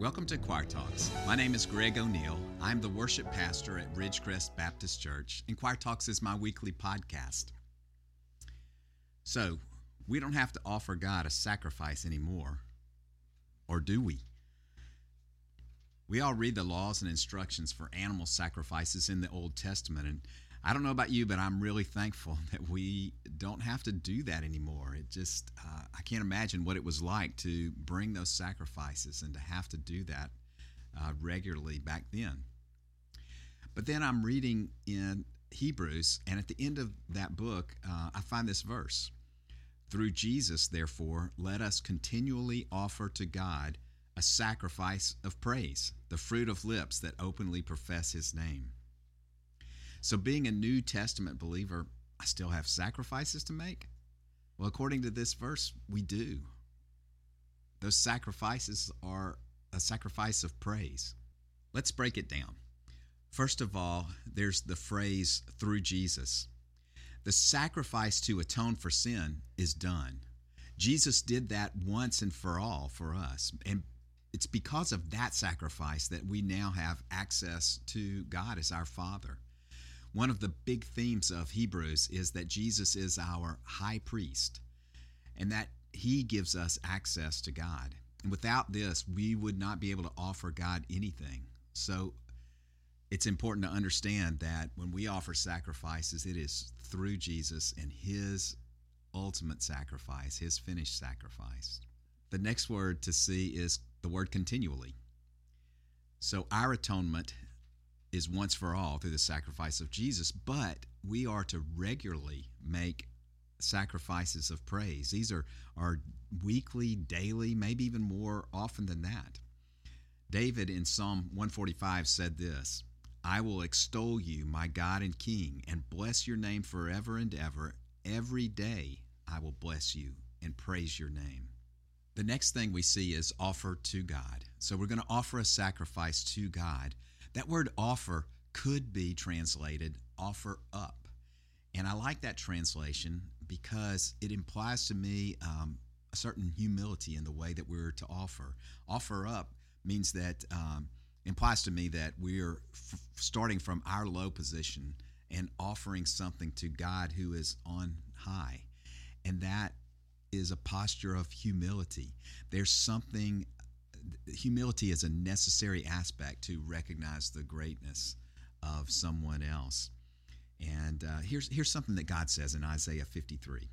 Welcome to Choir Talks. My name is Greg O'Neill. I'm the worship pastor at Ridgecrest Baptist Church, and Choir Talks is my weekly podcast. So, we don't have to offer God a sacrifice anymore, or do we? We all read the laws and instructions for animal sacrifices in the Old Testament, and I don't know about you, but I'm really thankful that we don't have to do that anymore. It just, uh, I can't imagine what it was like to bring those sacrifices and to have to do that uh, regularly back then. But then I'm reading in Hebrews, and at the end of that book, uh, I find this verse Through Jesus, therefore, let us continually offer to God a sacrifice of praise, the fruit of lips that openly profess his name. So, being a New Testament believer, I still have sacrifices to make? Well, according to this verse, we do. Those sacrifices are a sacrifice of praise. Let's break it down. First of all, there's the phrase through Jesus. The sacrifice to atone for sin is done. Jesus did that once and for all for us. And it's because of that sacrifice that we now have access to God as our Father. One of the big themes of Hebrews is that Jesus is our high priest and that he gives us access to God. And without this, we would not be able to offer God anything. So it's important to understand that when we offer sacrifices, it is through Jesus and his ultimate sacrifice, his finished sacrifice. The next word to see is the word continually. So our atonement is once for all through the sacrifice of Jesus, but we are to regularly make sacrifices of praise. These are, are weekly, daily, maybe even more often than that. David in Psalm 145 said this I will extol you, my God and King, and bless your name forever and ever. Every day I will bless you and praise your name. The next thing we see is offer to God. So we're going to offer a sacrifice to God that word offer could be translated offer up. And I like that translation because it implies to me um, a certain humility in the way that we're to offer. Offer up means that, um, implies to me that we're f- starting from our low position and offering something to God who is on high. And that is a posture of humility. There's something humility is a necessary aspect to recognize the greatness of someone else. And uh, here's, here's something that God says in Isaiah 53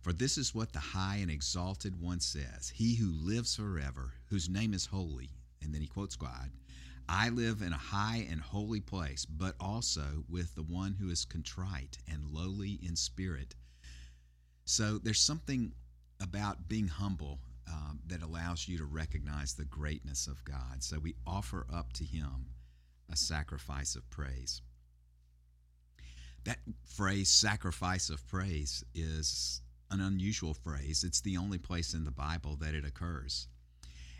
For this is what the high and exalted one says He who lives forever, whose name is holy. And then he quotes God I live in a high and holy place, but also with the one who is contrite and lowly in spirit. So there's something about being humble um, that allows you to recognize the greatness of God. So we offer up to Him a sacrifice of praise. That phrase, sacrifice of praise, is an unusual phrase. It's the only place in the Bible that it occurs.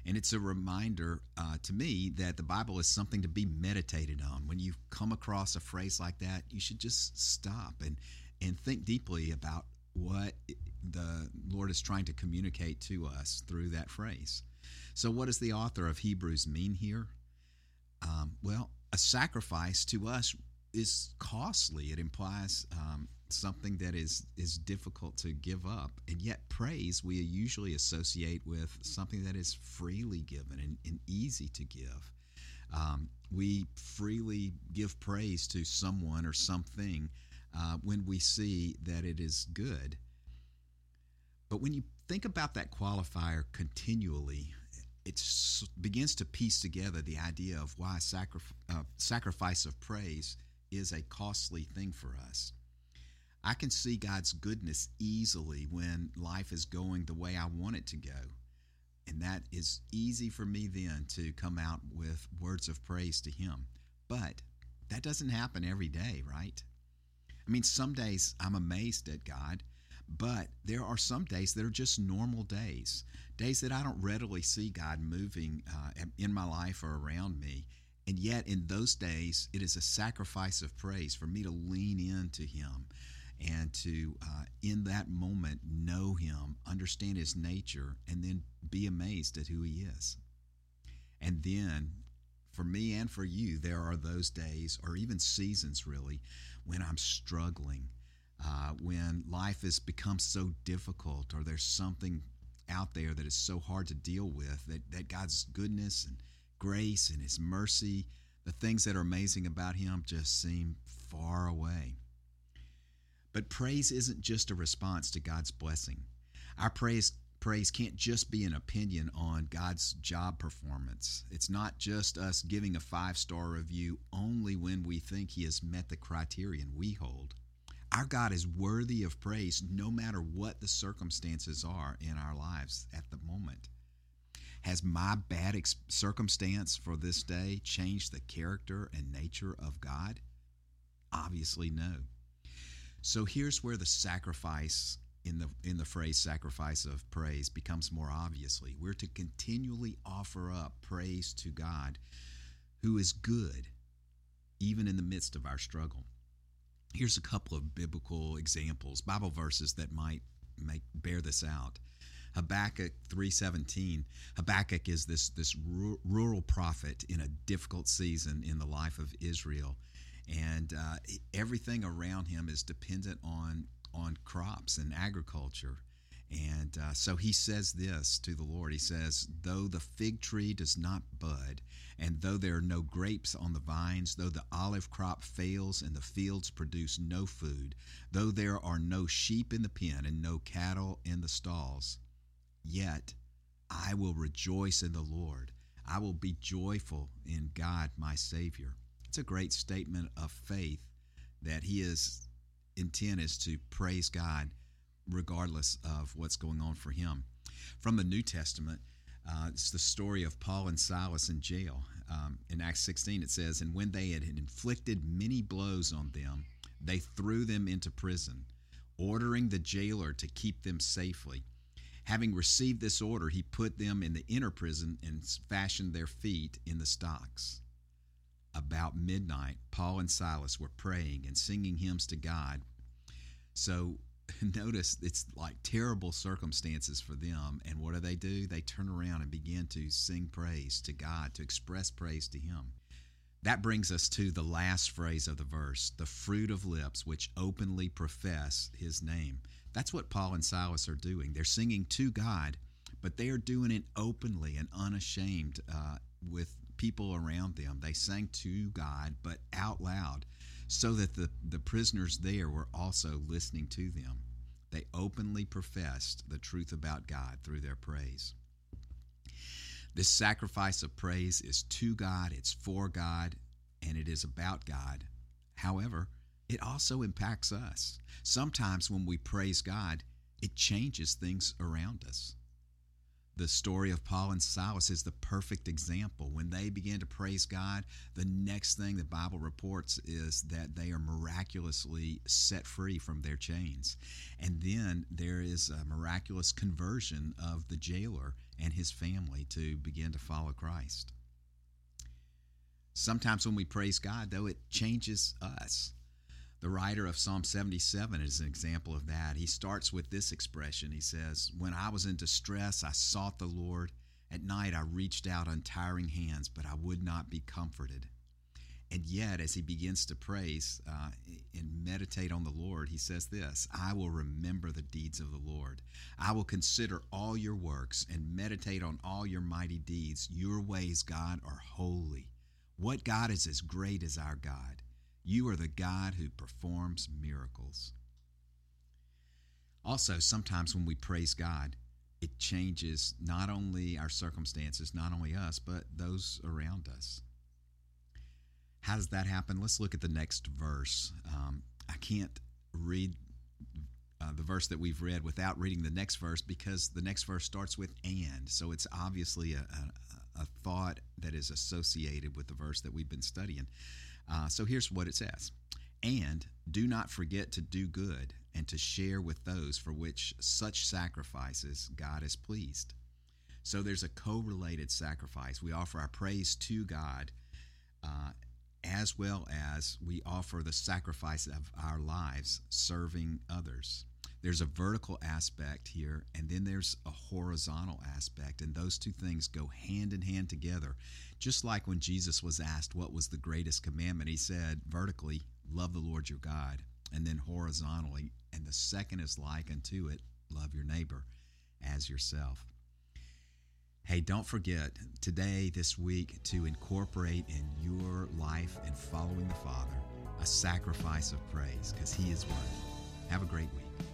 And it's a reminder uh, to me that the Bible is something to be meditated on. When you come across a phrase like that, you should just stop and, and think deeply about what the Lord is trying to communicate to us through that phrase. So, what does the author of Hebrews mean here? Um, well, a sacrifice to us is costly. It implies um, something that is is difficult to give up, and yet praise we usually associate with something that is freely given and, and easy to give. Um, we freely give praise to someone or something uh, when we see that it is good. But when you think about that qualifier continually, it begins to piece together the idea of why sacrif- uh, sacrifice of praise is a costly thing for us. I can see God's goodness easily when life is going the way I want it to go. And that is easy for me then to come out with words of praise to Him. But that doesn't happen every day, right? I mean, some days I'm amazed at God but there are some days that are just normal days, days that I don't readily see God moving uh, in my life or around me. And yet, in those days, it is a sacrifice of praise for me to lean into Him and to, uh, in that moment, know Him, understand His nature, and then be amazed at who He is. And then for me and for you, there are those days or even seasons really when I'm struggling, uh, when life has become so difficult or there's something out there that is so hard to deal with that, that God's goodness and grace and His mercy, the things that are amazing about Him just seem far away. But praise isn't just a response to God's blessing. Our praise praise can't just be an opinion on God's job performance. It's not just us giving a five star review only when we think He has met the criterion we hold. Our God is worthy of praise no matter what the circumstances are in our lives at the moment. Has my bad ex- circumstance for this day changed the character and nature of God? Obviously, no. So here's where the sacrifice in the in the phrase sacrifice of praise becomes more obviously. We're to continually offer up praise to God who is good even in the midst of our struggle. Here's a couple of biblical examples, Bible verses that might make bear this out. Habakkuk 3:17. Habakkuk is this this rural prophet in a difficult season in the life of Israel, and uh, everything around him is dependent on on crops and agriculture. And uh, so he says this to the Lord. He says, Though the fig tree does not bud, and though there are no grapes on the vines, though the olive crop fails and the fields produce no food, though there are no sheep in the pen and no cattle in the stalls, yet I will rejoice in the Lord. I will be joyful in God my Savior. It's a great statement of faith that he is intent is to praise God regardless of what's going on for him. From the New Testament, uh, it's the story of Paul and Silas in jail. Um, in Acts 16, it says, And when they had inflicted many blows on them, they threw them into prison, ordering the jailer to keep them safely. Having received this order, he put them in the inner prison and fashioned their feet in the stocks about midnight, Paul and Silas were praying and singing hymns to God. So notice it's like terrible circumstances for them. And what do they do? They turn around and begin to sing praise to God, to express praise to Him. That brings us to the last phrase of the verse the fruit of lips which openly profess His name. That's what Paul and Silas are doing. They're singing to God, but they are doing it openly and unashamed uh, with people around them. They sang to God, but out loud, so that the, the prisoners there were also listening to them. They openly professed the truth about God through their praise. This sacrifice of praise is to God, it's for God, and it is about God. However, it also impacts us. Sometimes when we praise God, it changes things around us the story of Paul and Silas is the perfect example. When they began to praise God, the next thing the Bible reports is that they are miraculously set free from their chains. And then there is a miraculous conversion of the jailer and his family to begin to follow Christ. Sometimes when we praise God, though, it changes us. The writer of Psalm 77 is an example of that. He starts with this expression. He says, When I was in distress, I sought the Lord. At night, I reached out untiring hands, but I would not be comforted. And yet, as he begins to praise uh, and meditate on the Lord, he says this I will remember the deeds of the Lord. I will consider all your works and meditate on all your mighty deeds. Your ways, God, are holy. What God is as great as our God? You are the God who performs miracles. Also, sometimes when we praise God, it changes not only our circumstances, not only us, but those around us. How does that happen? Let's look at the next verse. Um, I can't read uh, the verse that we've read without reading the next verse because the next verse starts with and. So it's obviously a, a, a thought that is associated with the verse that we've been studying. Uh, so here's what it says And do not forget to do good and to share with those for which such sacrifices God is pleased. So there's a co-related sacrifice. We offer our praise to God uh, as well as we offer the sacrifice of our lives serving others. There's a vertical aspect here, and then there's a horizontal aspect, and those two things go hand in hand together. Just like when Jesus was asked what was the greatest commandment, he said, vertically, love the Lord your God, and then horizontally, and the second is like unto it, love your neighbor as yourself. Hey, don't forget today, this week, to incorporate in your life and following the Father a sacrifice of praise because He is worthy. Have a great week.